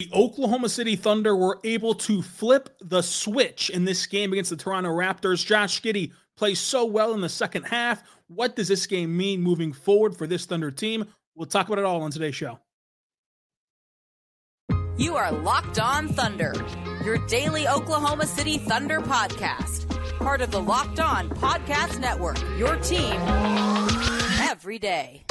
The Oklahoma City Thunder were able to flip the switch in this game against the Toronto Raptors. Josh Giddey plays so well in the second half. What does this game mean moving forward for this Thunder team? We'll talk about it all on today's show. You are Locked On Thunder, your daily Oklahoma City Thunder podcast. Part of the Locked On Podcast Network, your team every day.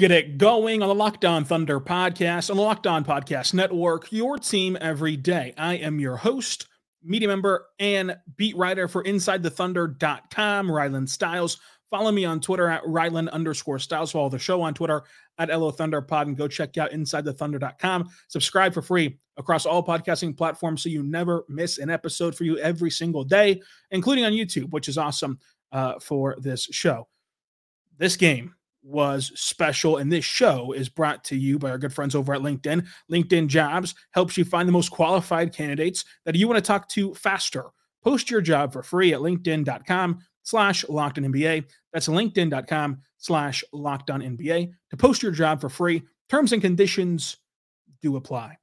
Get it going on the Locked On Thunder podcast, on the Locked On Podcast Network, your team every day. I am your host, media member, and beat writer for InsideTheThunder.com, Rylan Stiles. Follow me on Twitter at Rylan underscore Stiles. Follow the show on Twitter at LO Thunder Pod and go check out InsideTheThunder.com. Subscribe for free across all podcasting platforms so you never miss an episode for you every single day, including on YouTube, which is awesome uh, for this show. This game was special. And this show is brought to you by our good friends over at LinkedIn. LinkedIn Jobs helps you find the most qualified candidates that you want to talk to faster. Post your job for free at linkedin.com slash locked on NBA. That's linkedin.com slash locked on NBA to post your job for free. Terms and conditions do apply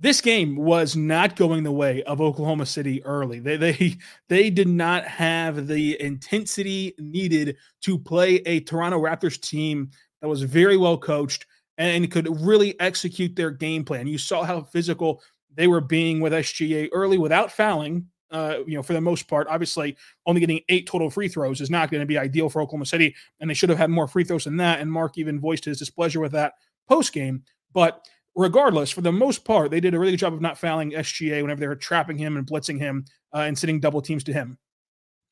this game was not going the way of Oklahoma City early. They they they did not have the intensity needed to play a Toronto Raptors team that was very well coached and could really execute their game plan. You saw how physical they were being with SGA early without fouling. Uh, you know, for the most part, obviously, only getting eight total free throws is not going to be ideal for Oklahoma City, and they should have had more free throws than that. And Mark even voiced his displeasure with that post game. But regardless, for the most part, they did a really good job of not fouling SGA whenever they were trapping him and blitzing him uh, and sending double teams to him.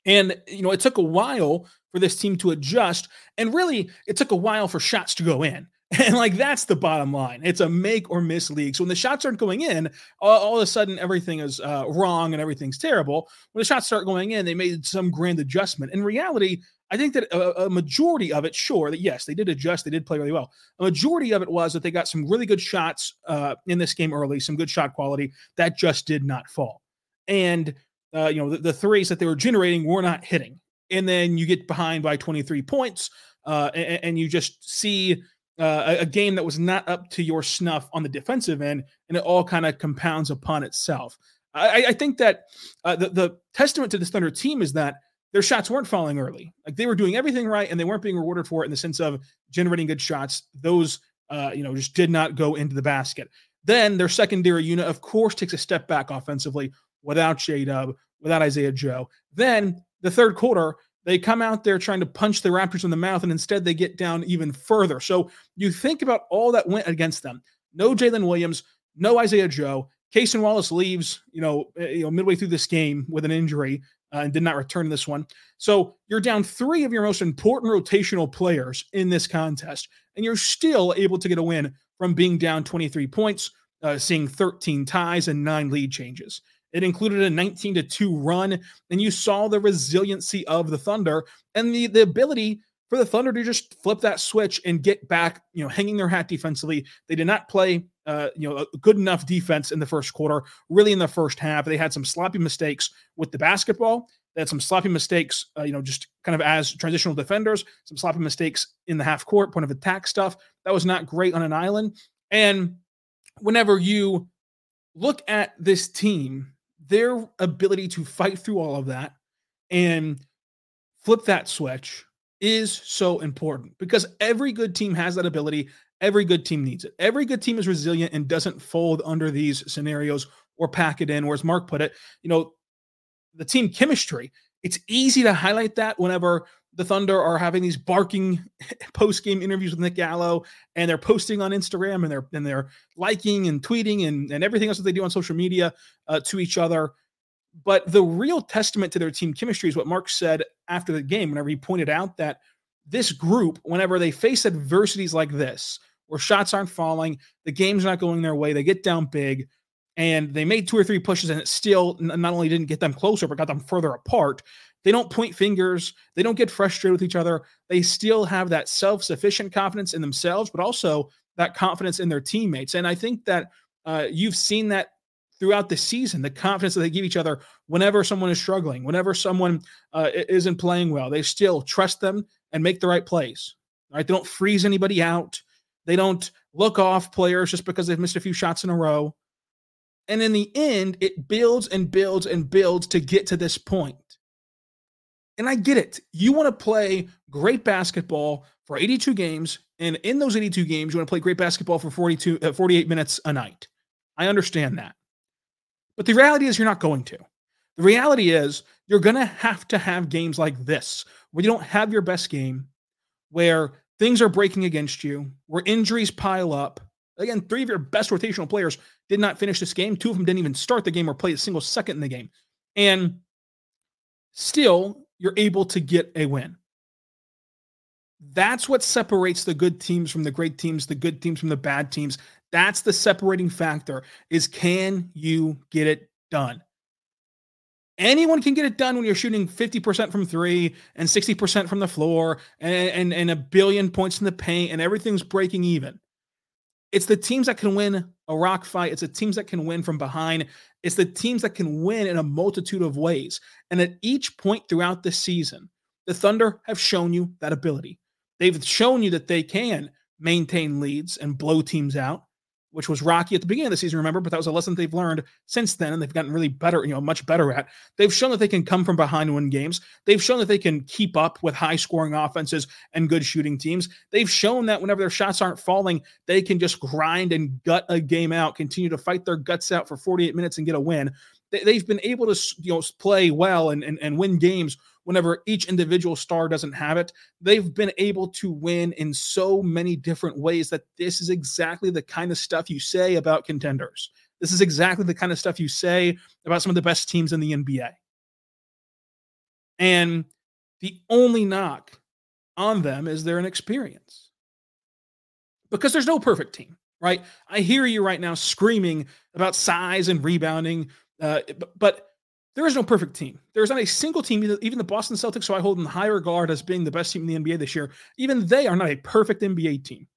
And, you know, it took a while for this team to adjust. And really, it took a while for shots to go in. And like that's the bottom line. It's a make or miss league. So when the shots aren't going in, all, all of a sudden everything is uh, wrong and everything's terrible. When the shots start going in, they made some grand adjustment. In reality, I think that a, a, majority of it, sure, that yes, they did adjust, they did play really well. A majority of it was that they got some really good shots uh, in this game early, some good shot quality that just did not fall. And, uh, you know, the, the, threes that they were generating were not hitting. And then you get behind by 23 points uh, and, and, you just see uh, a, a game that was not up to your snuff on the defensive end, and it all kind of compounds upon itself. I, I think that uh, the, the testament to this Thunder team is that their shots weren't falling early. Like they were doing everything right and they weren't being rewarded for it in the sense of generating good shots. Those, uh, you know, just did not go into the basket. Then their secondary unit, of course, takes a step back offensively without J Dub, without Isaiah Joe. Then the third quarter, they come out there trying to punch the Raptors in the mouth, and instead they get down even further. So you think about all that went against them. No Jalen Williams, no Isaiah Joe. Cason Wallace leaves, you know, eh, you know, midway through this game with an injury uh, and did not return this one. So you're down three of your most important rotational players in this contest, and you're still able to get a win from being down 23 points, uh, seeing 13 ties and nine lead changes. It included a 19 to 2 run, and you saw the resiliency of the Thunder and the, the ability for the Thunder to just flip that switch and get back, you know, hanging their hat defensively. They did not play, uh, you know, a good enough defense in the first quarter. Really, in the first half, they had some sloppy mistakes with the basketball. They had some sloppy mistakes, uh, you know, just kind of as transitional defenders. Some sloppy mistakes in the half court, point of attack stuff. That was not great on an island. And whenever you look at this team, their ability to fight through all of that and flip that switch is so important because every good team has that ability. Every good team needs it. Every good team is resilient and doesn't fold under these scenarios or pack it in. Or as Mark put it, you know, the team chemistry. It's easy to highlight that whenever the Thunder are having these barking post game interviews with Nick Gallo, and they're posting on Instagram, and they're and they're liking and tweeting and and everything else that they do on social media uh, to each other. But the real testament to their team chemistry is what Mark said after the game, whenever he pointed out that this group, whenever they face adversities like this, where shots aren't falling, the game's not going their way, they get down big, and they made two or three pushes, and it still not only didn't get them closer, but got them further apart. They don't point fingers. They don't get frustrated with each other. They still have that self sufficient confidence in themselves, but also that confidence in their teammates. And I think that uh, you've seen that throughout the season the confidence that they give each other whenever someone is struggling, whenever someone uh, isn't playing well. They still trust them and make the right plays. Right? They don't freeze anybody out. They don't look off players just because they've missed a few shots in a row. And in the end, it builds and builds and builds to get to this point. And I get it. You want to play great basketball for 82 games. And in those 82 games, you want to play great basketball for 42, uh, 48 minutes a night. I understand that. But the reality is, you're not going to. The reality is, you're going to have to have games like this where you don't have your best game, where things are breaking against you, where injuries pile up. Again, three of your best rotational players did not finish this game. Two of them didn't even start the game or play a single second in the game. And still, you're able to get a win. That's what separates the good teams from the great teams, the good teams from the bad teams. That's the separating factor is can you get it done? Anyone can get it done when you're shooting 50% from three and 60% from the floor and, and, and a billion points in the paint and everything's breaking even. It's the teams that can win a rock fight. It's the teams that can win from behind. It's the teams that can win in a multitude of ways. And at each point throughout the season, the Thunder have shown you that ability. They've shown you that they can maintain leads and blow teams out which was rocky at the beginning of the season, remember, but that was a lesson they've learned since then, and they've gotten really better, you know, much better at. They've shown that they can come from behind win games. They've shown that they can keep up with high scoring offenses and good shooting teams. They've shown that whenever their shots aren't falling, they can just grind and gut a game out, continue to fight their guts out for 48 minutes and get a win. They've been able to, you know, play well and, and, and win games whenever each individual star doesn't have it. They've been able to win in so many different ways that this is exactly the kind of stuff you say about contenders. This is exactly the kind of stuff you say about some of the best teams in the NBA. And the only knock on them is their inexperience. Because there's no perfect team, right? I hear you right now screaming about size and rebounding, uh, but there is no perfect team. There is not a single team, even the Boston Celtics, who I hold in high regard as being the best team in the NBA this year, even they are not a perfect NBA team.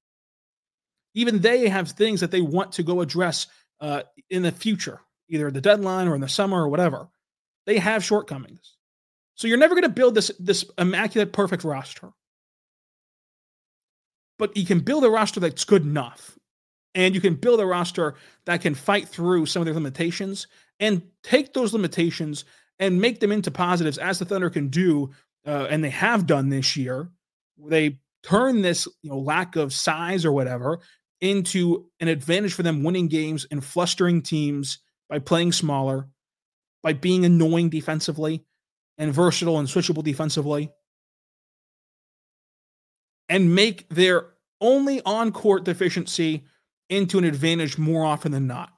Even they have things that they want to go address uh, in the future, either the deadline or in the summer or whatever. They have shortcomings. So you're never going to build this, this immaculate, perfect roster. But you can build a roster that's good enough. And you can build a roster that can fight through some of their limitations and take those limitations and make them into positives as the Thunder can do, uh, and they have done this year. They turn this you know lack of size or whatever into an advantage for them winning games and flustering teams by playing smaller, by being annoying defensively and versatile and switchable defensively, and make their only on court deficiency into an advantage more often than not.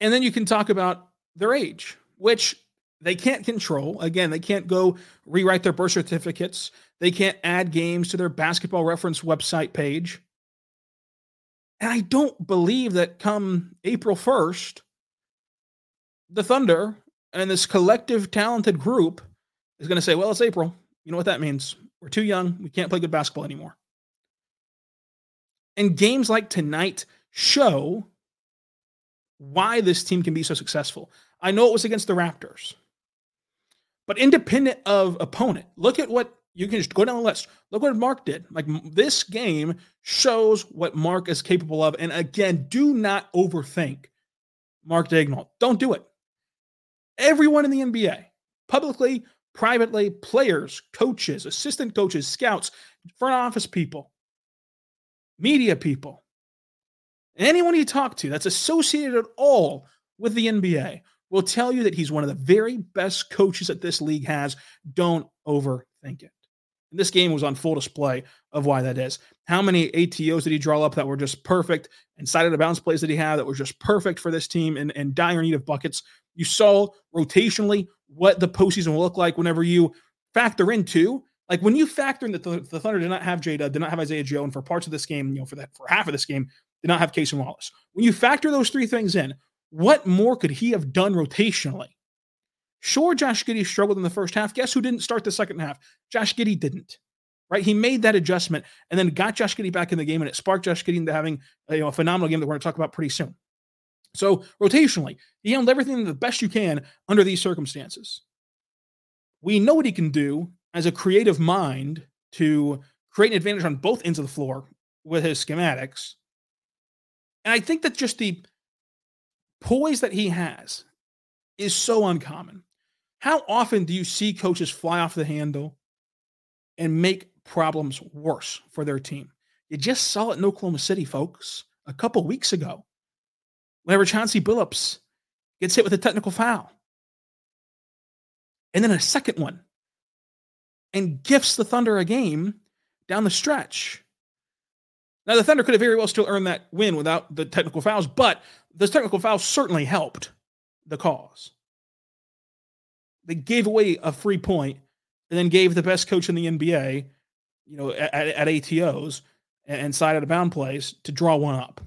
And then you can talk about their age, which they can't control. Again, they can't go rewrite their birth certificates. They can't add games to their basketball reference website page. And I don't believe that come April 1st, the Thunder and this collective talented group is going to say, well, it's April. You know what that means? We're too young. We can't play good basketball anymore. And games like tonight show why this team can be so successful. I know it was against the Raptors, but independent of opponent, look at what you can just go down the list. Look what Mark did. Like this game shows what Mark is capable of. And again, do not overthink Mark Daigneault. Don't do it. Everyone in the NBA, publicly, privately, players, coaches, assistant coaches, scouts, front office people, media people, anyone you talk to that's associated at all with the NBA will tell you that he's one of the very best coaches that this league has. Don't overthink it. And this game was on full display of why that is. How many ATOs did he draw up that were just perfect? And side of the bounce plays that he had that were just perfect for this team and, and dire need of buckets. You saw rotationally what the postseason will look like whenever you factor into like when you factor in that the, the Thunder did not have Jada, did not have Isaiah Joe, and for parts of this game, you know, for that for half of this game, did not have Cason Wallace. When you factor those three things in, what more could he have done rotationally? Sure, Josh Giddey struggled in the first half. Guess who didn't start the second half? Josh Giddey didn't. Right? He made that adjustment and then got Josh Giddey back in the game, and it sparked Josh Giddey into having a, you know, a phenomenal game that we're going to talk about pretty soon. So rotationally, he handled everything the best you can under these circumstances. We know what he can do as a creative mind to create an advantage on both ends of the floor with his schematics. And I think that just the poise that he has is so uncommon. How often do you see coaches fly off the handle and make problems worse for their team? You just saw it in Oklahoma City, folks, a couple weeks ago. Whenever Chauncey Billups gets hit with a technical foul. And then a second one and gifts the Thunder a game down the stretch. Now, the Thunder could have very well still earned that win without the technical fouls, but the technical fouls certainly helped the cause. They gave away a free point and then gave the best coach in the NBA, you know, at, at ATOs and side out of bound plays to draw one up.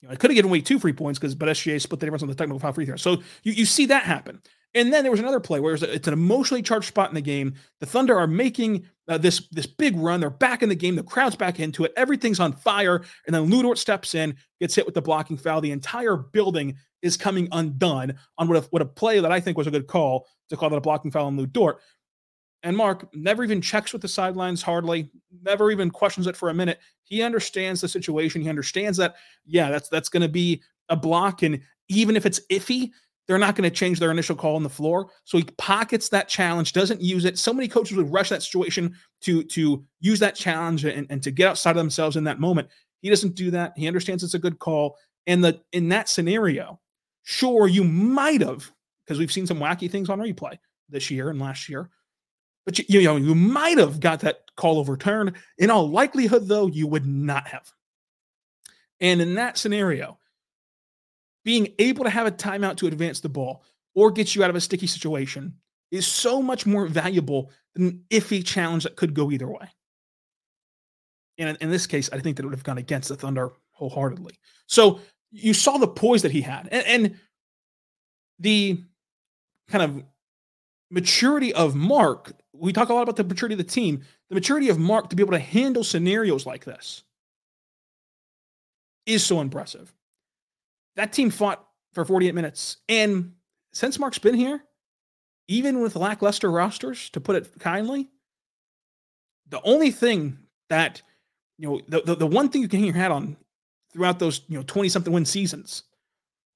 You know, I could have given away two free points because but SGA split the difference on the technical foul free throw. So you, you see that happen. And then there was another play where it's an emotionally charged spot in the game. The Thunder are making uh, this this big run. They're back in the game. The crowd's back into it. Everything's on fire. And then Lu Dort steps in, gets hit with the blocking foul. The entire building is coming undone on what a, what a play that I think was a good call to call that a blocking foul on Lu Dort. And Mark never even checks with the sidelines hardly, never even questions it for a minute. He understands the situation. He understands that, yeah, that's that's going to be a block. And even if it's iffy, they're not going to change their initial call on the floor. So he pockets that challenge, doesn't use it. So many coaches would rush that situation to, to use that challenge and, and to get outside of themselves in that moment. He doesn't do that. He understands it's a good call. And the in that scenario, sure, you might have, because we've seen some wacky things on replay this year and last year. But you, you know, you might have got that call overturned. In all likelihood, though, you would not have. And in that scenario, being able to have a timeout to advance the ball or get you out of a sticky situation is so much more valuable than an iffy challenge that could go either way. And in this case, I think that it would have gone against the Thunder wholeheartedly. So you saw the poise that he had and, and the kind of maturity of Mark. We talk a lot about the maturity of the team, the maturity of Mark to be able to handle scenarios like this is so impressive. That team fought for 48 minutes. And since Mark's been here, even with lackluster rosters, to put it kindly, the only thing that, you know, the, the, the one thing you can hang your hat on throughout those, you know, 20 something win seasons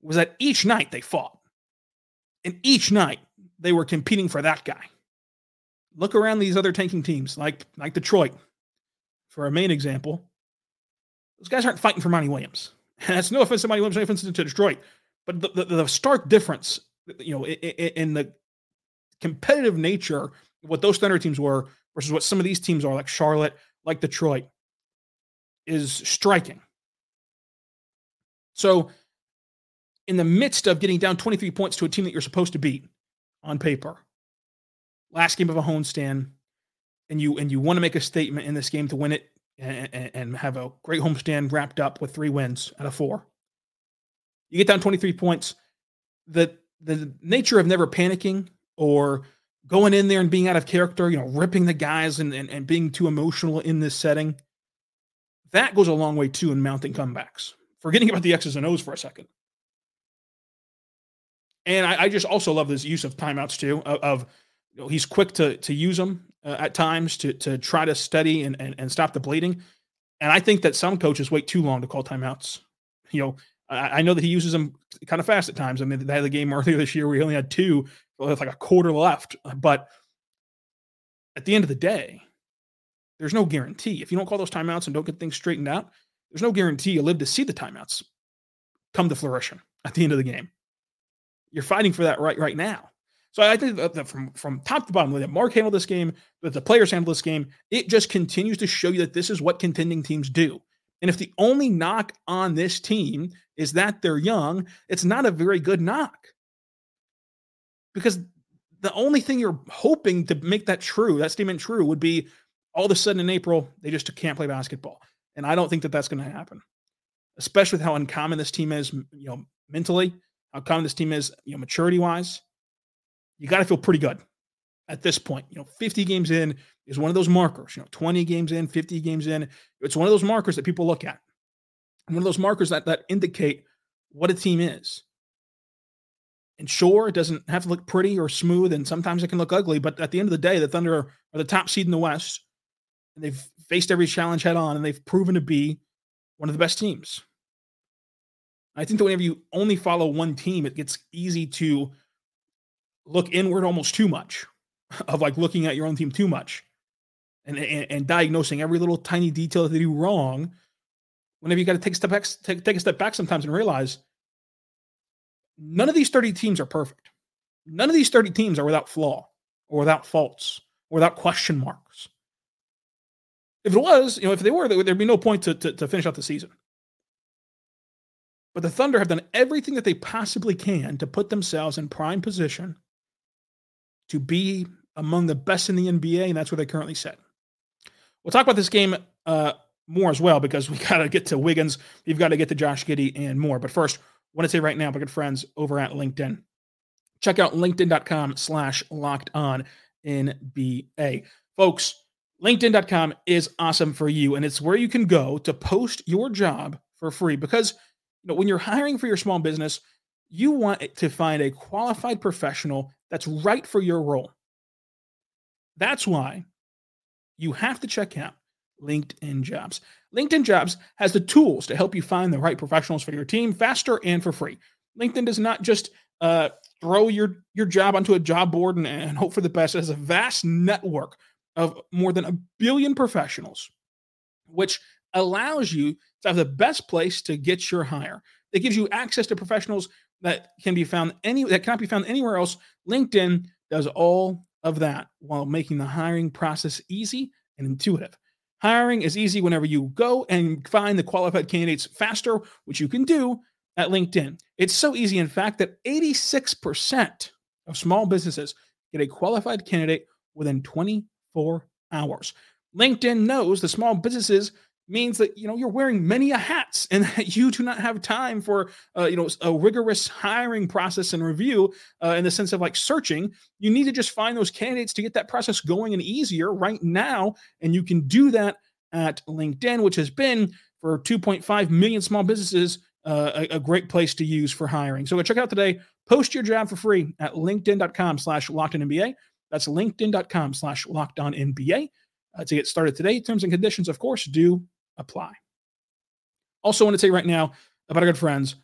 was that each night they fought. And each night they were competing for that guy. Look around these other tanking teams like like Detroit, for a main example. Those guys aren't fighting for Monty Williams. And that's no offense to Monty Williams, no offense to Detroit, but the, the, the stark difference, you know, in, in, the competitive nature what those Thunder teams were versus what some of these teams are, like Charlotte, like Detroit, is striking. So, in the midst of getting down 23 points to a team that you're supposed to beat on paper, last game of a homestand, and you and you want to make a statement in this game to win it and, and have a great homestand wrapped up with three wins out of four. You get down 23 points. The the nature of never panicking or going in there and being out of character, you know, ripping the guys and, and, and being too emotional in this setting, that goes a long way too in mounting comebacks. Forgetting about the X's and O's for a second. And I, I just also love this use of timeouts too. Of, of you know, he's quick to to use them uh, at times to to try to study and, and and stop the bleeding. And I think that some coaches wait too long to call timeouts. You know, I, I know that he uses them kind of fast at times. I mean, they had the game earlier this year where he only had two with like a quarter left. But at the end of the day, there's no guarantee. If you don't call those timeouts and don't get things straightened out, there's no guarantee you'll live to see the timeouts come to fruition at the end of the game. you're fighting for that right right now. So I think that from from top to bottom, that Mark handled this game, that the players handled this game, it just continues to show you that this is what contending teams do. And if the only knock on this team is that they're young, it's not a very good knock. Because the only thing you're hoping to make that true, that statement true, would be all of a sudden in April, they just can't play basketball. And I don't think that that's going to happen, especially with how uncommon this team is, you know, mentally, how common this team is, you know, maturity wise. You got to feel pretty good at this point. You know, 50 games in is one of those markers, you know, 20 games in, 50 games in. It's one of those markers that people look at. One of those markers that, that indicate what a team is. And sure, it doesn't have to look pretty or smooth, and sometimes it can look ugly. But at the end of the day, the Thunder are the top seed in the West. And they've faced every challenge head on, and they've proven to be one of the best teams. I think that whenever you only follow one team, it gets easy to look inward almost too much, of like looking at your own team too much, and and, and diagnosing every little tiny detail that they do wrong. Whenever you got to take a step back, take, take a step back sometimes and realize none of these 30 teams are perfect. None of these 30 teams are without flaw or without faults or without question marks. If it was, you know, if they were, there'd be no point to, to, to finish out the season. But the Thunder have done everything that they possibly can to put themselves in prime position to be among the best in the NBA, and that's where they currently sit. We'll talk about this game uh, more as well because we got to get to Wiggins, we've got to get to Josh Giddey and more. But first, I want to say right now, my good friends over at LinkedIn, check out linkedin.com slash locked on NBA. Folks, LinkedIn.com is awesome for you, and it's where you can go to post your job for free because you know when you're hiring for your small business, you want to find a qualified professional that's right for your role. That's why you have to check out LinkedIn Jobs. LinkedIn Jobs has the tools to help you find the right professionals for your team faster and for free. LinkedIn does not just uh, throw your, your job onto a job board and, and hope for the best. It has a vast network of more than a billion professionals, which allows you to have the best place to get your hire. It gives you access to professionals that can be found any that cannot be found anywhere else. LinkedIn does all of that while making the hiring process easy and intuitive. Hiring is easy whenever you go and find the qualified candidates faster, which you can do at LinkedIn. It's so easy, in fact, that 86% of small businesses get a qualified candidate within 24 hours. LinkedIn knows the small businesses means that you know you're wearing many a hats and that you do not have time for uh, you know a rigorous hiring process and review uh, in the sense of like searching. You need to just find those candidates to get that process going and easier right now and you can do that at linkedin which has been for 2.5 million small businesses uh, a, a, great place to use for hiring. So go check out today. Post your job for free at linkedin.com slash locked nba that's linkedin.com slash locked on nba uh, to get started today. Terms and conditions of course do apply. Also, want to tell you right now about our good friends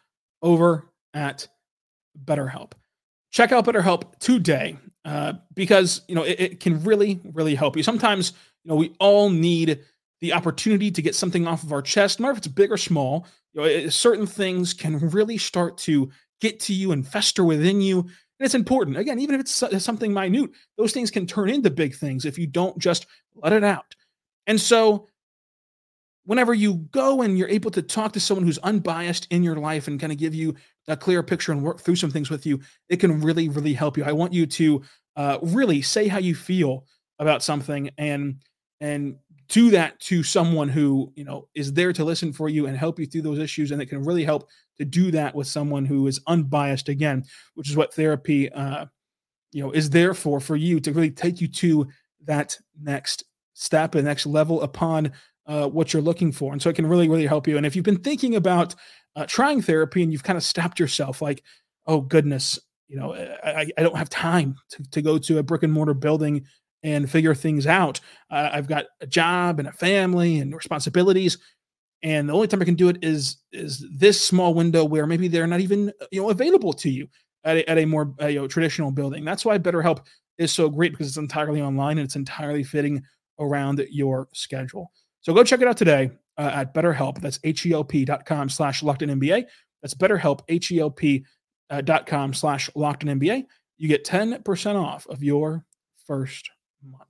over at BetterHelp. Check out BetterHelp today uh, because you know it, it can really, really help you. Sometimes you know we all need the opportunity to get something off of our chest, no matter if it's big or small. You know, it, certain things can really start to get to you and fester within you. And it's important. Again, even if it's something minute, those things can turn into big things if you don't just let it out. And so whenever you go and you're able to talk to someone who's unbiased in your life and kind of give you a clear picture and work through some things with you, it can really, really help you. I want you to uh, really say how you feel about something and and do that to someone who you know is there to listen for you and help you through those issues and it can really help to do that with someone who is unbiased again which is what therapy uh you know is there for for you to really take you to that next step and next level upon uh, what you're looking for. And so it can really, really help you. And if you've been thinking about uh, trying therapy and you've kind of stopped yourself, like, oh goodness, you know, I, I don't have time to, to go to a brick and mortar building and figure things out. Uh, I've got a job and a family and responsibilities. And the only time I can do it is is this small window where maybe they're not even you know available to you at a, at a more uh, you know traditional building. That's why BetterHelp is so great because it's entirely online and it's entirely fitting around your schedule. So go check it out today uh, at BetterHelp. That's H-E-L-P dot com slash locked in NBA. That's BetterHelp, H-E-L-P uh, dot com slash locked on NBA. You get 10% off of your first month.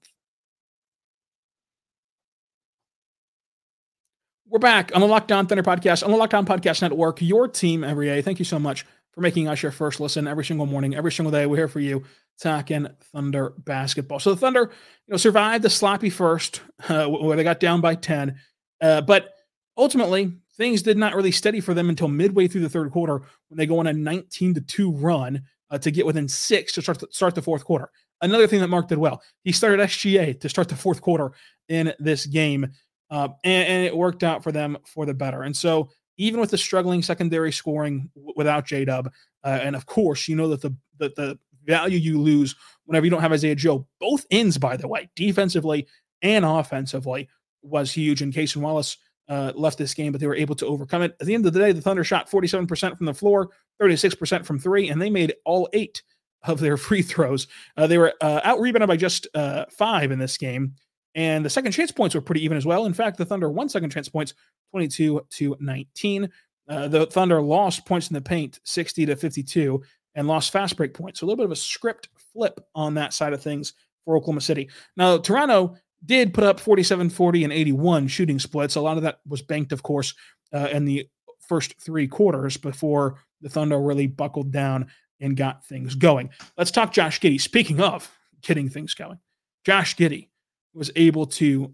We're back on the Locked On Thunder podcast, on the Locked On Podcast Network, your team every day. Thank you so much for making us your first listen every single morning, every single day. We're here for you talking Thunder basketball. So the Thunder, you know, survived the sloppy first uh, where they got down by 10. Uh, but ultimately, things did not really steady for them until midway through the third quarter when they go on a 19 to 2 run uh, to get within six to start the, start the fourth quarter. Another thing that Mark did well, he started SGA to start the fourth quarter in this game. Uh, and, and, it worked out for them for the better. And so, even with the struggling secondary scoring w- without J Dub, uh, and of course, you know that the, the the value you lose whenever you don't have Isaiah Joe, both ends, by the way, defensively and offensively, was huge. And Cason Wallace uh, left this game, but they were able to overcome it. At the end of the day, the Thunder shot 47% from the floor, 36% from three, and they made all eight of their free throws. Uh, they were uh, out rebounded by just uh, five in this game. And the second chance points were pretty even as well. In fact, the Thunder won second chance points 22 to 19. Uh, the Thunder lost points in the paint 60 to 52 and lost fast break points. So a little bit of a script flip on that side of things for Oklahoma City. Now, Toronto did put up 47, 40, and 81 shooting splits. A lot of that was banked, of course, uh, in the first three quarters before the Thunder really buckled down and got things going. Let's talk Josh Giddey. Speaking of getting things going, Josh Giddey was able to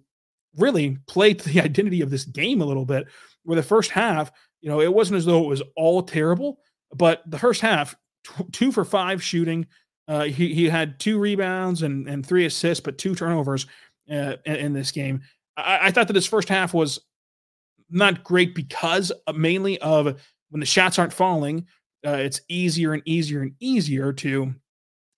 really play to the identity of this game a little bit. Where the first half, you know, it wasn't as though it was all terrible, but the first half, t- two for five shooting. Uh, he he had two rebounds and and three assists, but two turnovers uh, in, in, this game. I, I, thought that his first half was not great because mainly of when the shots aren't falling, uh, it's easier and easier and easier to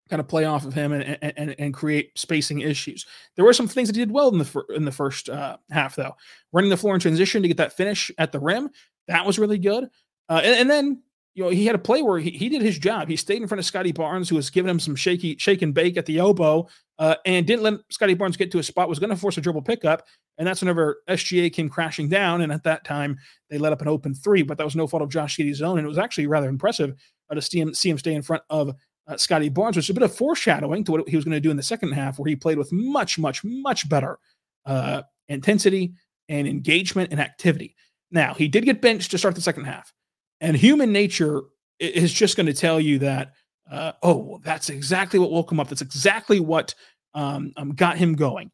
kind of play off of him and, and, and create spacing issues. There were some things that he did well in the fir- in the first uh, half, though. Running the floor in transition to get that finish at the rim, that was really good. Uh, and, and, then you know he had a play where he, he did his job. He stayed in front of Scottie Barnes, who was giving him some shaky shake and bake at the elbow, uh, and didn't let Scottie Barnes get to a spot. Was going to force a dribble pickup, and that's whenever SGA came crashing down. And at that time, they let up an open three, but that was no fault of Josh Giddey's own, and it was actually rather impressive uh, to see him see him stay in front of uh, Scottie Barnes, which is a bit of foreshadowing to what he was going to do in the second half, where he played with much, much, much better uh, intensity and engagement and activity. Now, he did get benched to start the second half, and human nature is just going to tell you that, uh, oh, that's exactly what woke him up. That's exactly what um, um, got him going.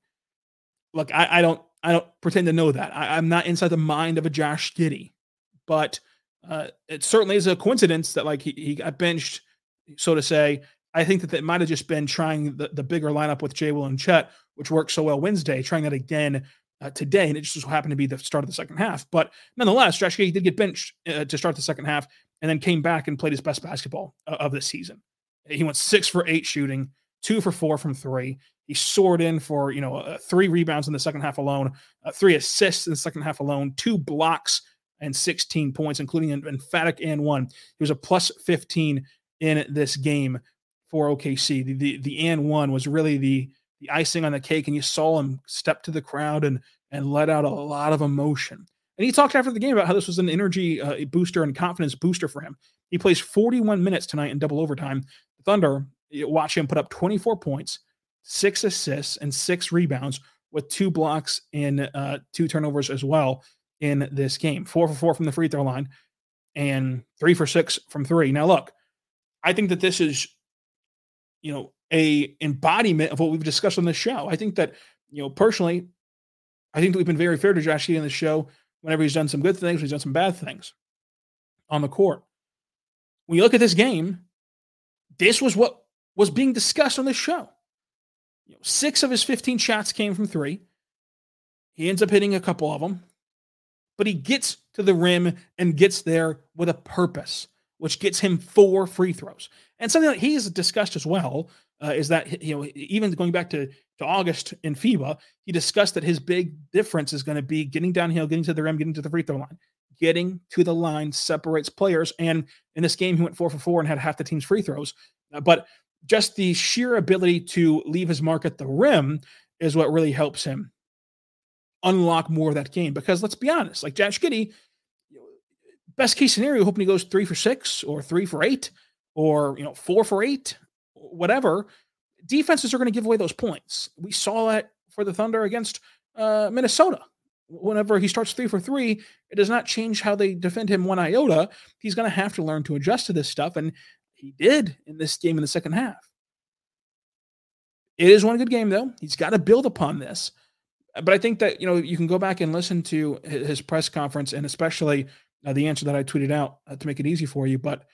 Look, I, I, don't, I don't pretend to know that. I, am not inside the mind of a Josh Giddey, but uh, it certainly is a coincidence that like he, he got benched so to say. I think that that might have just been trying the, the bigger lineup with Jay Will and Chet, which worked so well Wednesday, trying that again uh, today, and it just happened to be the start of the second half. But nonetheless, Josh Giddey did get benched uh, to start the second half, and then came back and played his best basketball uh, of the season. He went six for eight shooting, two for four from three. He soared in for you know uh, three rebounds in the second half alone, uh, three assists in the second half alone, two blocks and 16 points, including an emphatic and one. He was a plus 15 in this game for OKC. The the, the and one was really the the icing on the cake, and you saw him step to the crowd and and let out a lot of emotion. And he talked after the game about how this was an energy uh, booster and confidence booster for him. He plays 41 minutes tonight in double overtime. Thunder watch him put up 24 points, six assists, and six rebounds with two blocks and uh, two turnovers as well in this game. Four for four from the free throw line and three for six from three. Now, look, I think that this is, you know, a embodiment of what we've discussed on this show. I think that, you know, personally, I think that we've been very fair to Josh Giddey on the show whenever he's done some good things, he's done some bad things on the court. When you look at this game, this was what was being discussed on this show. You know, six of his 15 shots came from three. He ends up hitting a couple of them, but he gets to the rim and gets there with a purpose which gets him four free throws. And something that he's discussed as well uh, is that you know even going back to to August in FIBA, he discussed that his big difference is going to be getting downhill, getting to the rim, getting to the free throw line. Getting to the line separates players. And in this game, he went four for four and had half the team's free throws. Uh, but just the sheer ability to leave his mark at the rim is what really helps him unlock more of that game. Because let's be honest, like Josh Giddey, best case scenario, hoping he goes three for six or three for eight. or you know four for eight, whatever, defenses are going to give away those points. We saw that for the Thunder against uh, Minnesota. Whenever he starts three for three, it does not change how they defend him one iota. He's going to have to learn to adjust to this stuff, and he did in this game in the second half. It is one good game though. He's got to build upon this. But I think that you know you can go back and listen to his press conference, and especially uh, the answer that I tweeted out uh, to make it easy for you. But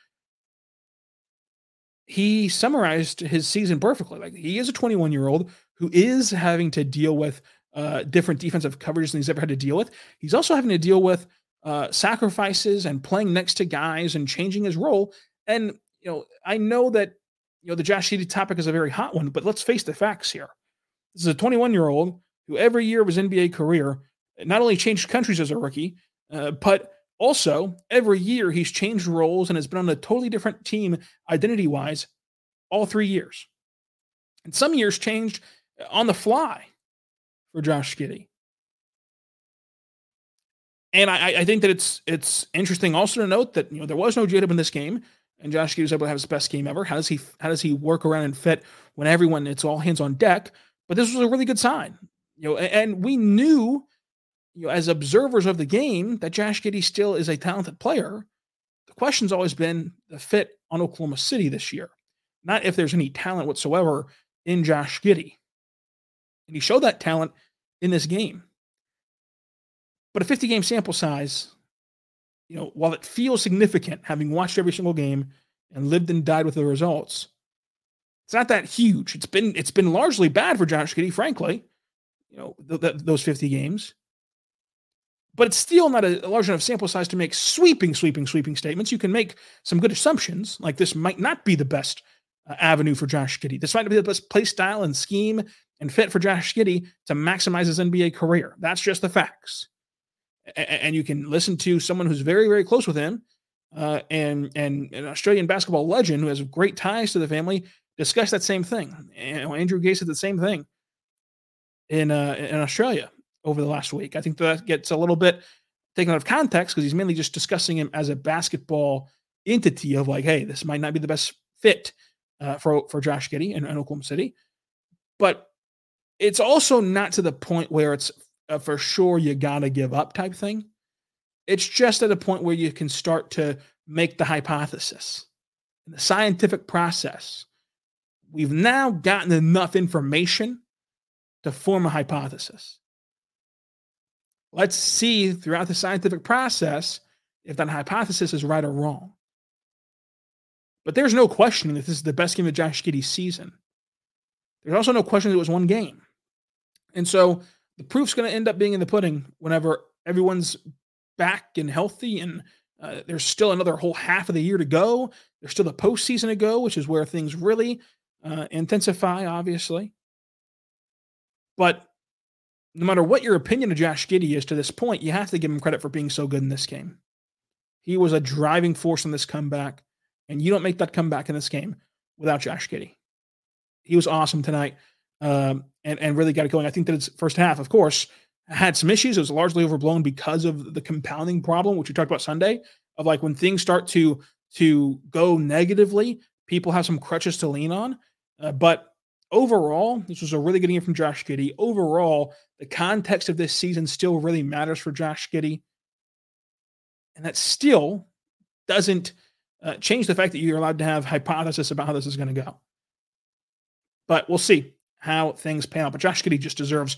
he summarized his season perfectly. Like he is a 21 year old who is having to deal with uh, different defensive coverages than he's ever had to deal with. He's also having to deal with uh, sacrifices and playing next to guys and changing his role. And you know, I know that you know the Josh Giddey topic is a very hot one, but let's face the facts here. This is a 21 year old who every year of his NBA career not only changed countries as a rookie, uh, but also, every year he's changed roles and has been on a totally different team identity wise all three years. And some years changed on the fly for Josh Giddey. And I, I, think that it's it's interesting also to note that you know there was no J-Dub in this game, and Josh Giddey was able to have his best game ever. How does he how does he work around and fit when everyone it's all hands on deck? But this was a really good sign, you know. And, and we knew you know, as observers of the game, that Josh Giddey still is a talented player. The question's always been the fit on Oklahoma City this year, not if there's any talent whatsoever in Josh Giddey. And he showed that talent in this game. But a 50 game sample size, you know, while it feels significant, having watched every single game and lived and died with the results, it's not that huge. It's been it's been largely bad for Josh Giddey, frankly. You know, th- th- those 50 games but it's still not a large enough sample size to make sweeping, sweeping, sweeping statements. You can make some good assumptions, like this might not be the best uh, avenue for Josh Giddey. This might not be the best play style and scheme and fit for Josh Giddey to maximize his NBA career. That's just the facts. A- and you can listen to someone who's very, very close with him, uh, and and an Australian basketball legend who has great ties to the family discuss that same thing. And Andrew Gaze said the same thing in uh, in Australia over the last week. I think that gets a little bit taken out of context because he's mainly just discussing him as a basketball entity of like, hey, this might not be the best fit uh, for for Josh Giddey in, in, Oklahoma City, but it's also not to the point where it's for sure you gotta give up type thing. It's just at a point where you can start to make the hypothesis. The scientific process, we've now gotten enough information to form a hypothesis. Let's see throughout the scientific process if that hypothesis is right or wrong. But there's no questioning that this is the best game of Josh Giddey's season. There's also no question that it was one game. And so the proof's going to end up being in the pudding whenever everyone's back and healthy and uh, there's still another whole half of the year to go. There's still the postseason to go, which is where things really uh, intensify, obviously. But no matter what your opinion of Josh Giddey is to this point, you have to give him credit for being so good in this game. He was a driving force in this comeback, and you don't make that comeback in this game without Josh Giddey. He was awesome tonight um, and, and really got it going. I think that its first half, of course, had some issues. It was largely overblown because of the compounding problem, which we talked about Sunday, of like when things start to to go negatively, people have some crutches to lean on. Uh, but overall, this was a really good game from Josh Giddey. Overall, the context of this season still really matters for Josh Giddey. And that still doesn't uh, change the fact that you're allowed to have hypothesis about how this is going to go. But we'll see how things pan out. But Josh Giddey just deserves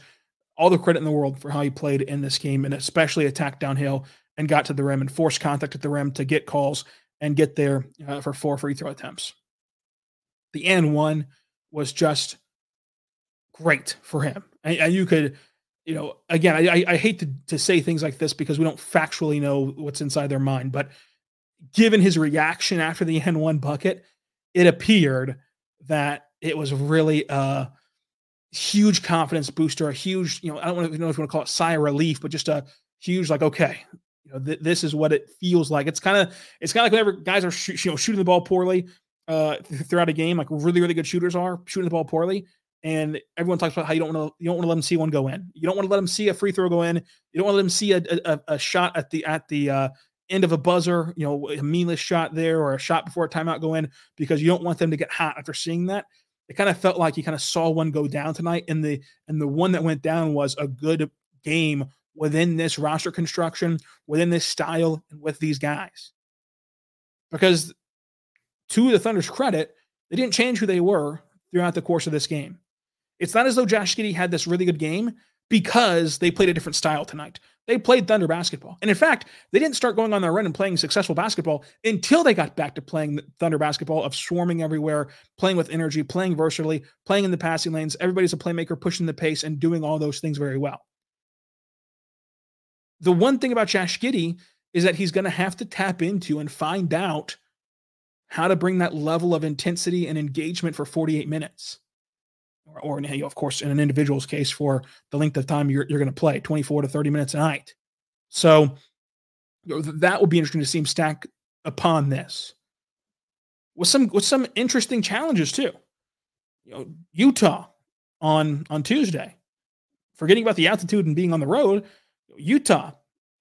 all the credit in the world for how he played in this game and especially attacked downhill and got to the rim and forced contact at the rim to get calls and get there uh, for four free throw attempts. The N one was just great for him. And, and you could, you know, again, I, I hate to, to say things like this because we don't factually know what's inside their mind, but given his reaction after the N1 bucket, it appeared that it was really a huge confidence booster, a huge, you know, I don't know if you want to call it sigh of relief, but just a huge, like, okay, you know, th- this is what it feels like. It's kind of, it's kind of like whenever guys are, sh- you know, shooting the ball poorly, uh, throughout a game, like really, really good shooters are shooting the ball poorly. And everyone talks about how you don't want to you don't want to let them see one go in. You don't want to let them see a free throw go in. You don't want to let them see a, a, a shot at the at the uh, end of a buzzer, you know, a meaningless shot there or a shot before a timeout go in because you don't want them to get hot after seeing that. It kind of felt like you kind of saw one go down tonight, and the and the one that went down was a good game within this roster construction, within this style, and with these guys. Because to the Thunder's credit, they didn't change who they were throughout the course of this game. It's not as though Josh Giddey had this really good game because they played a different style tonight. They played Thunder basketball. And in fact, they didn't start going on their run and playing successful basketball until they got back to playing Thunder basketball of swarming everywhere, playing with energy, playing versatilely, playing in the passing lanes. Everybody's a playmaker, pushing the pace and doing all those things very well. The one thing about Josh Giddey is that he's going to have to tap into and find out how to bring that level of intensity and engagement for 48 minutes or, or in, of course, in an individual's case for the length of time you're, you're going to play 24 to 30 minutes a night. So you know, that will be interesting to see him stack upon this with some with some interesting challenges too. You know, Utah on on Tuesday, forgetting about the altitude and being on the road, Utah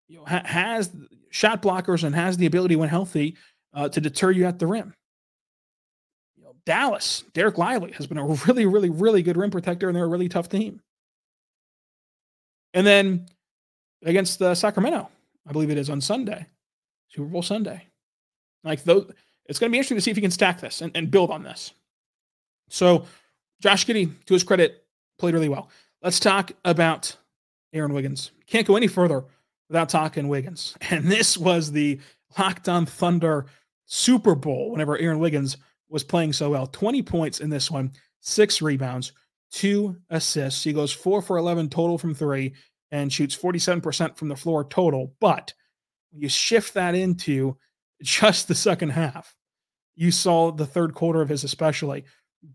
you know, ha- has shot blockers and has the ability when healthy uh, to deter you at the rim. Dallas, Dereck Lively has been a really, really, really good rim protector, and they're a really tough team. And then against uh, Sacramento, I believe it is on Sunday, Super Bowl Sunday. Like those, it's going to be interesting to see if he can stack this and, and build on this. So, Josh Giddey, to his credit, played really well. Let's talk about Aaron Wiggins. Can't go any further without talking Wiggins. And this was the Locked on Thunder Super Bowl whenever Aaron Wiggins was playing so well. 20 points in this one, six rebounds, two assists. He goes four for 11 total from three and shoots 47% from the floor total. But you shift that into just the second half, you saw the third quarter of his especially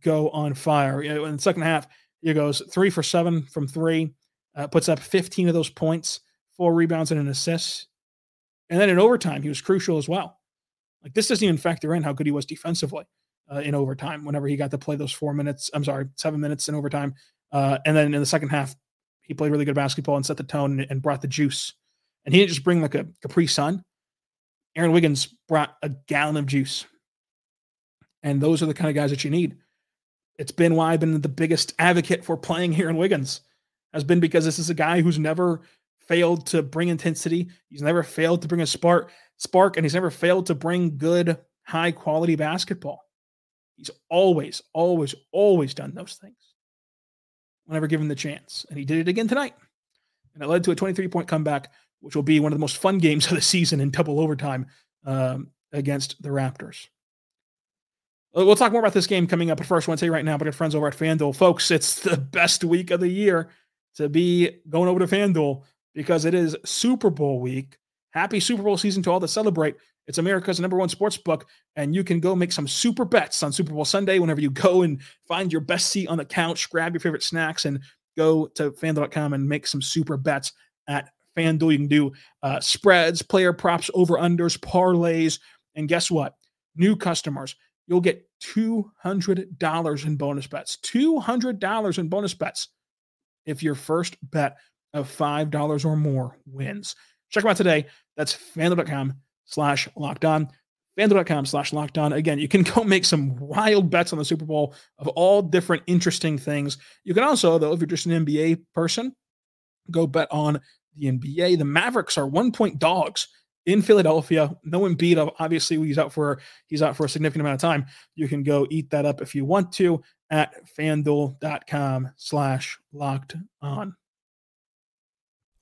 go on fire. In the second half, he goes three for seven from three, uh, puts up 15 of those points, four rebounds and an assist. And then in overtime, he was crucial as well. Like this doesn't even factor in how good he was defensively uh, in overtime whenever he got to play those four minutes. I'm sorry, seven minutes in overtime. Uh, and then in the second half, he played really good basketball and set the tone and, brought the juice. And he didn't just bring like a Capri Sun. Aaron Wiggins brought a gallon of juice. And those are the kind of guys that you need. It's been why I've been the biggest advocate for playing Aaron Wiggins, has been because this is a guy who's never failed to bring intensity. He's never failed to bring a spark, spark, and he's never failed to bring good, high quality basketball. He's always, always, always done those things whenever given the chance. And he did it again tonight. And it led to a 23 point comeback, which will be one of the most fun games of the season in double overtime um, against the Raptors. We'll talk more about this game coming up. But first, say right now, but our friends over at FanDuel, folks, it's the best week of the year to be going over to FanDuel because it is Super Bowl week. Happy Super Bowl season to all that celebrate. It's America's number one sports book, and you can go make some super bets on Super Bowl Sunday whenever you go and find your best seat on the couch, grab your favorite snacks, and go to fanduel.com and make some super bets at FanDuel. You can do uh, spreads, player props, over unders, parlays, and guess what? New customers, you'll get $200 in bonus bets. $200 in bonus bets if your first bet of $5 or more wins. Check them out today. That's fanduel.com slash locked on. FanDuel.com slash locked on. Again, you can go make some wild bets on the Super Bowl of all different interesting things. You can also, though, if you're just an NBA person, go bet on the NBA. The Mavericks are one point dogs in Philadelphia. No Embiid, obviously, he's out for he's out for a significant amount of time. You can go eat that up if you want to at fanduel.com slash locked on.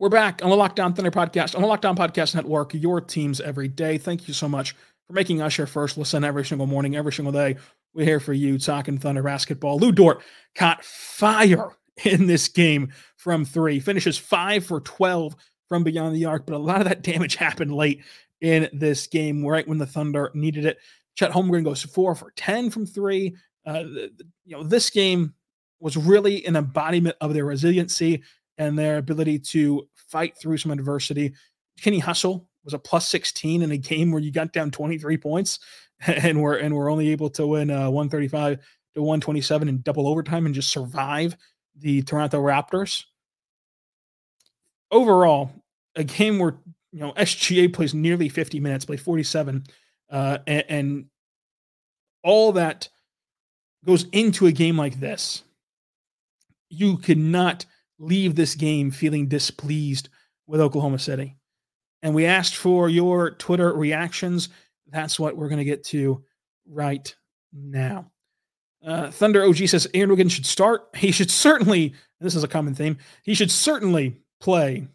We're back on the Locked On Thunder podcast, on the Locked On Podcast Network, your teams every day. Thank you so much for making us your first listen every single morning, every single day. We're here for you talking Thunder basketball. Lu Dort caught fire in this game from three, finishes five for 12 from beyond the arc, but a lot of that damage happened late in this game, right when the Thunder needed it. Chet Holmgren goes four for 10 from three. Uh, you know, this game was really an embodiment of their resiliency and their ability to fight through some adversity. Kenny Hustle was a plus 16 in a game where you got down 23 points and we're and we're only able to win uh, 135 to 127 in double overtime and just survive the Toronto Raptors. Overall, a game where you know SGA plays nearly 50 minutes, play 47, uh, and, and all that goes into a game like this. You cannot leave this game feeling displeased with Oklahoma City. And we asked for your Twitter reactions. That's what we're going to get to right now. Uh, Thunder OG says Aaron Wiggins should start. He should certainly, this is a common theme, he should certainly play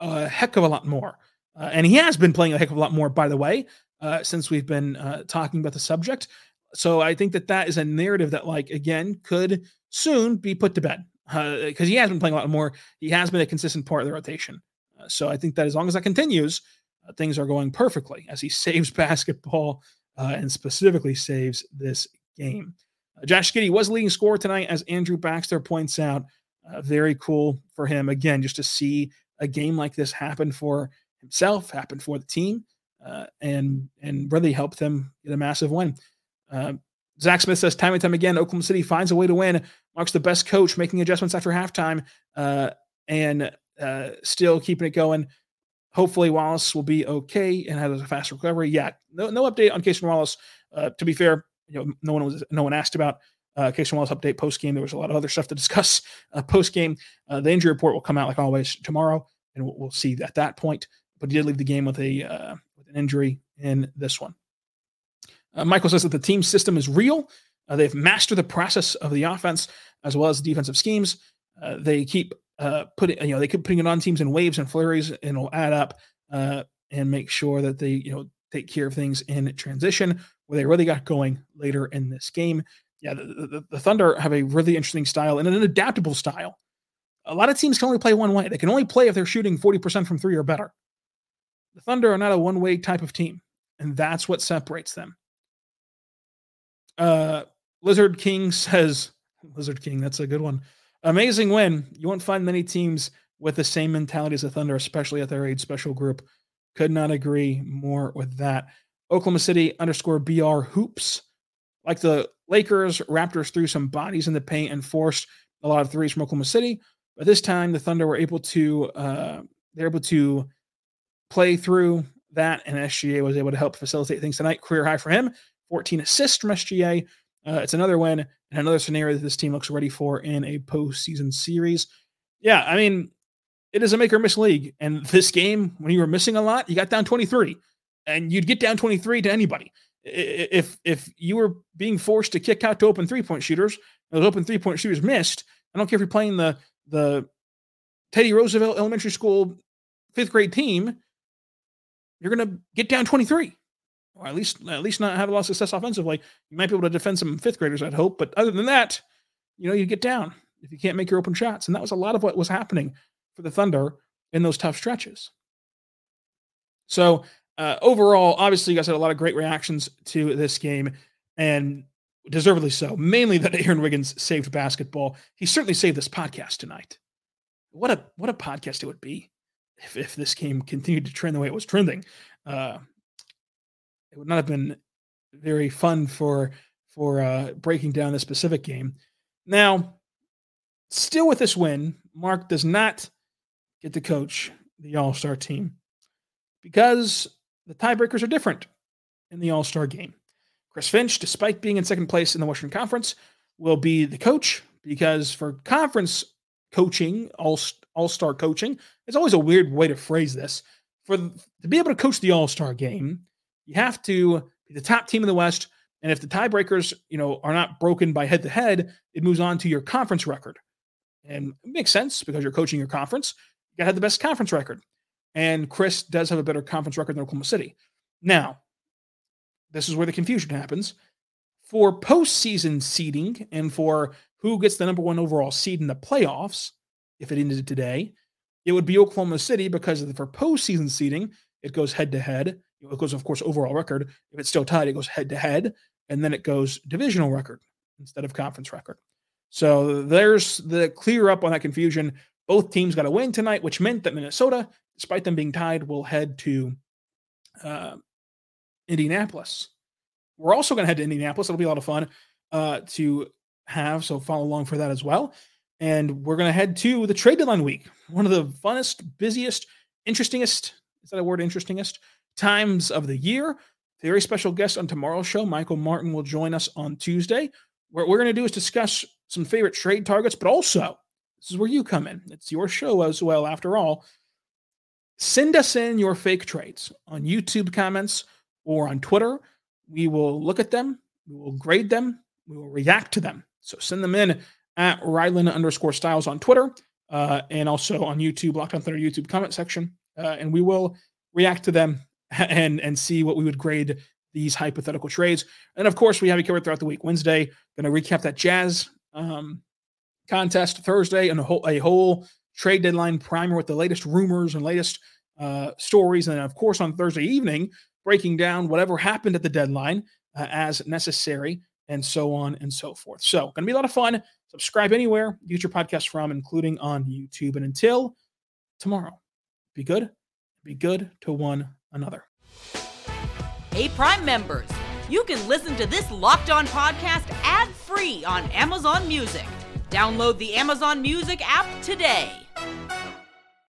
a heck of a lot more. Uh, and he has been playing a heck of a lot more, by the way, uh, since we've been uh, talking about the subject. So I think that that is a narrative that, like, again, could soon be put to bed because uh, he has been playing a lot more. He has been a consistent part of the rotation. Uh, so I think that as long as that continues, uh, things are going perfectly as he saves basketball uh, and specifically saves this game. Uh, Josh Giddey was leading scorer tonight, as Andrew Baxter points out. Uh, very cool for him again, just to see a game like this happen for himself, happen for the team, and and really help them get a massive win. Zach Smith says time and time again, Oklahoma City finds a way to win. Mark's the best coach, making adjustments after halftime, uh, and uh, still keeping it going. Hopefully, Wallace will be okay and has a fast recovery. Yeah, no, no update on Cason Wallace. Uh, to be fair, you know, no one was no one asked about uh, Cason Wallace update post game. There was a lot of other stuff to discuss uh, post game. Uh, the injury report will come out like always tomorrow, and we'll, we'll see at that point. But he did leave the game with a uh, with an injury in this one. Uh, Michael says that the team system is real. Uh, they've mastered the process of the offense as well as defensive schemes. Uh, they keep uh, putting, you know, they keep putting it on teams in waves and flurries, and it'll add up uh, and make sure that they, you know, take care of things in transition where they really got going later in this game. Yeah, the, the, the Thunder have a really interesting style and an adaptable style. A lot of teams can only play one way. They can only play if they're shooting 40% from three or better. The Thunder are not a one way type of team, and that's what separates them. Uh, Lizard King says, Lizard King, that's a good one. Amazing win. You won't find many teams with the same mentality as the Thunder, especially at their age special group. Could not agree more with that. Oklahoma City underscore BR hoops. Like the Lakers, Raptors threw some bodies in the paint and forced a lot of threes from Oklahoma City. But this time, the Thunder were able to uh, they're able to play through that, and SGA was able to help facilitate things tonight. Career high for him. 14 assists from SGA. Uh, it's another win and another scenario that this team looks ready for in a postseason series. Yeah, I mean, it is a make or miss league. And this game, when you were missing a lot, you got down 23, and you'd get down 23 to anybody. If if you were being forced to kick out to open three point shooters, those open three point shooters missed. I don't care if you're playing the the Teddy Roosevelt Elementary School fifth grade team, you're gonna get down 23 or at least at least not have a lot of success offensively. You might be able to defend some fifth graders, I'd hope. But other than that, you know, you get down if you can't make your open shots. And that was a lot of what was happening for the Thunder in those tough stretches. So uh, overall, obviously, you guys had a lot of great reactions to this game, and deservedly so. Mainly that Aaron Wiggins saved basketball. He certainly saved this podcast tonight. What a what a podcast it would be if, if this game continued to trend the way it was trending. Uh, it would not have been very fun for for uh, breaking down the specific game. Now, still with this win, Mark does not get to coach the All Star team because the tiebreakers are different in the All Star game. Chris Finch, despite being in second place in the Western Conference, will be the coach because for conference coaching, all all star coaching, it's always a weird way to phrase this. For to be able to coach the All Star game, you have to be the top team in the West. And if the tiebreakers, you know, are not broken by head to head, it moves on to your conference record. And it makes sense because you're coaching your conference. You got to have the best conference record. And Chris does have a better conference record than Oklahoma City. Now, this is where the confusion happens. For postseason seeding and for who gets the number one overall seed in the playoffs, if it ended today, it would be Oklahoma City because the, for postseason seeding, it goes head to head. It goes, of course, overall record. If it's still tied, it goes head to head, and then it goes divisional record instead of conference record. So there's the clear up on that confusion. Both teams got a win tonight, which meant that Minnesota, despite them being tied, will head to uh, Indianapolis. We're also going to head to Indianapolis. It'll be a lot of fun uh, to have. So follow along for that as well. And we're going to head to the trade deadline week, one of the funnest, busiest, interestingest, is that a word, interestingest times of the year. Very special guest on tomorrow's show, Michael Martin, will join us on Tuesday. What we're going to do is discuss some favorite trade targets, but also this is where you come in. It's your show as well, after all. Send us in your fake trades on YouTube comments or on Twitter. We will look at them, we will grade them, we will react to them. So send them in at Rylan underscore Stiles on Twitter uh, and also on YouTube, Locked on Thunder YouTube comment section. Uh, and we will react to them and and see what we would grade these hypothetical trades. And of course, we have you covered throughout the week. Wednesday, going to recap that Jazz um, contest. Thursday, and a whole a whole trade deadline primer with the latest rumors and latest uh, stories. And of course, on Thursday evening, breaking down whatever happened at the deadline uh, as necessary, and so on and so forth. So, going to be a lot of fun. Subscribe anywhere you get your podcast from, including on YouTube. And until tomorrow, be good. Be good to one another. Hey, Prime members, you can listen to this locked on podcast ad free on Amazon Music. Download the Amazon Music app today.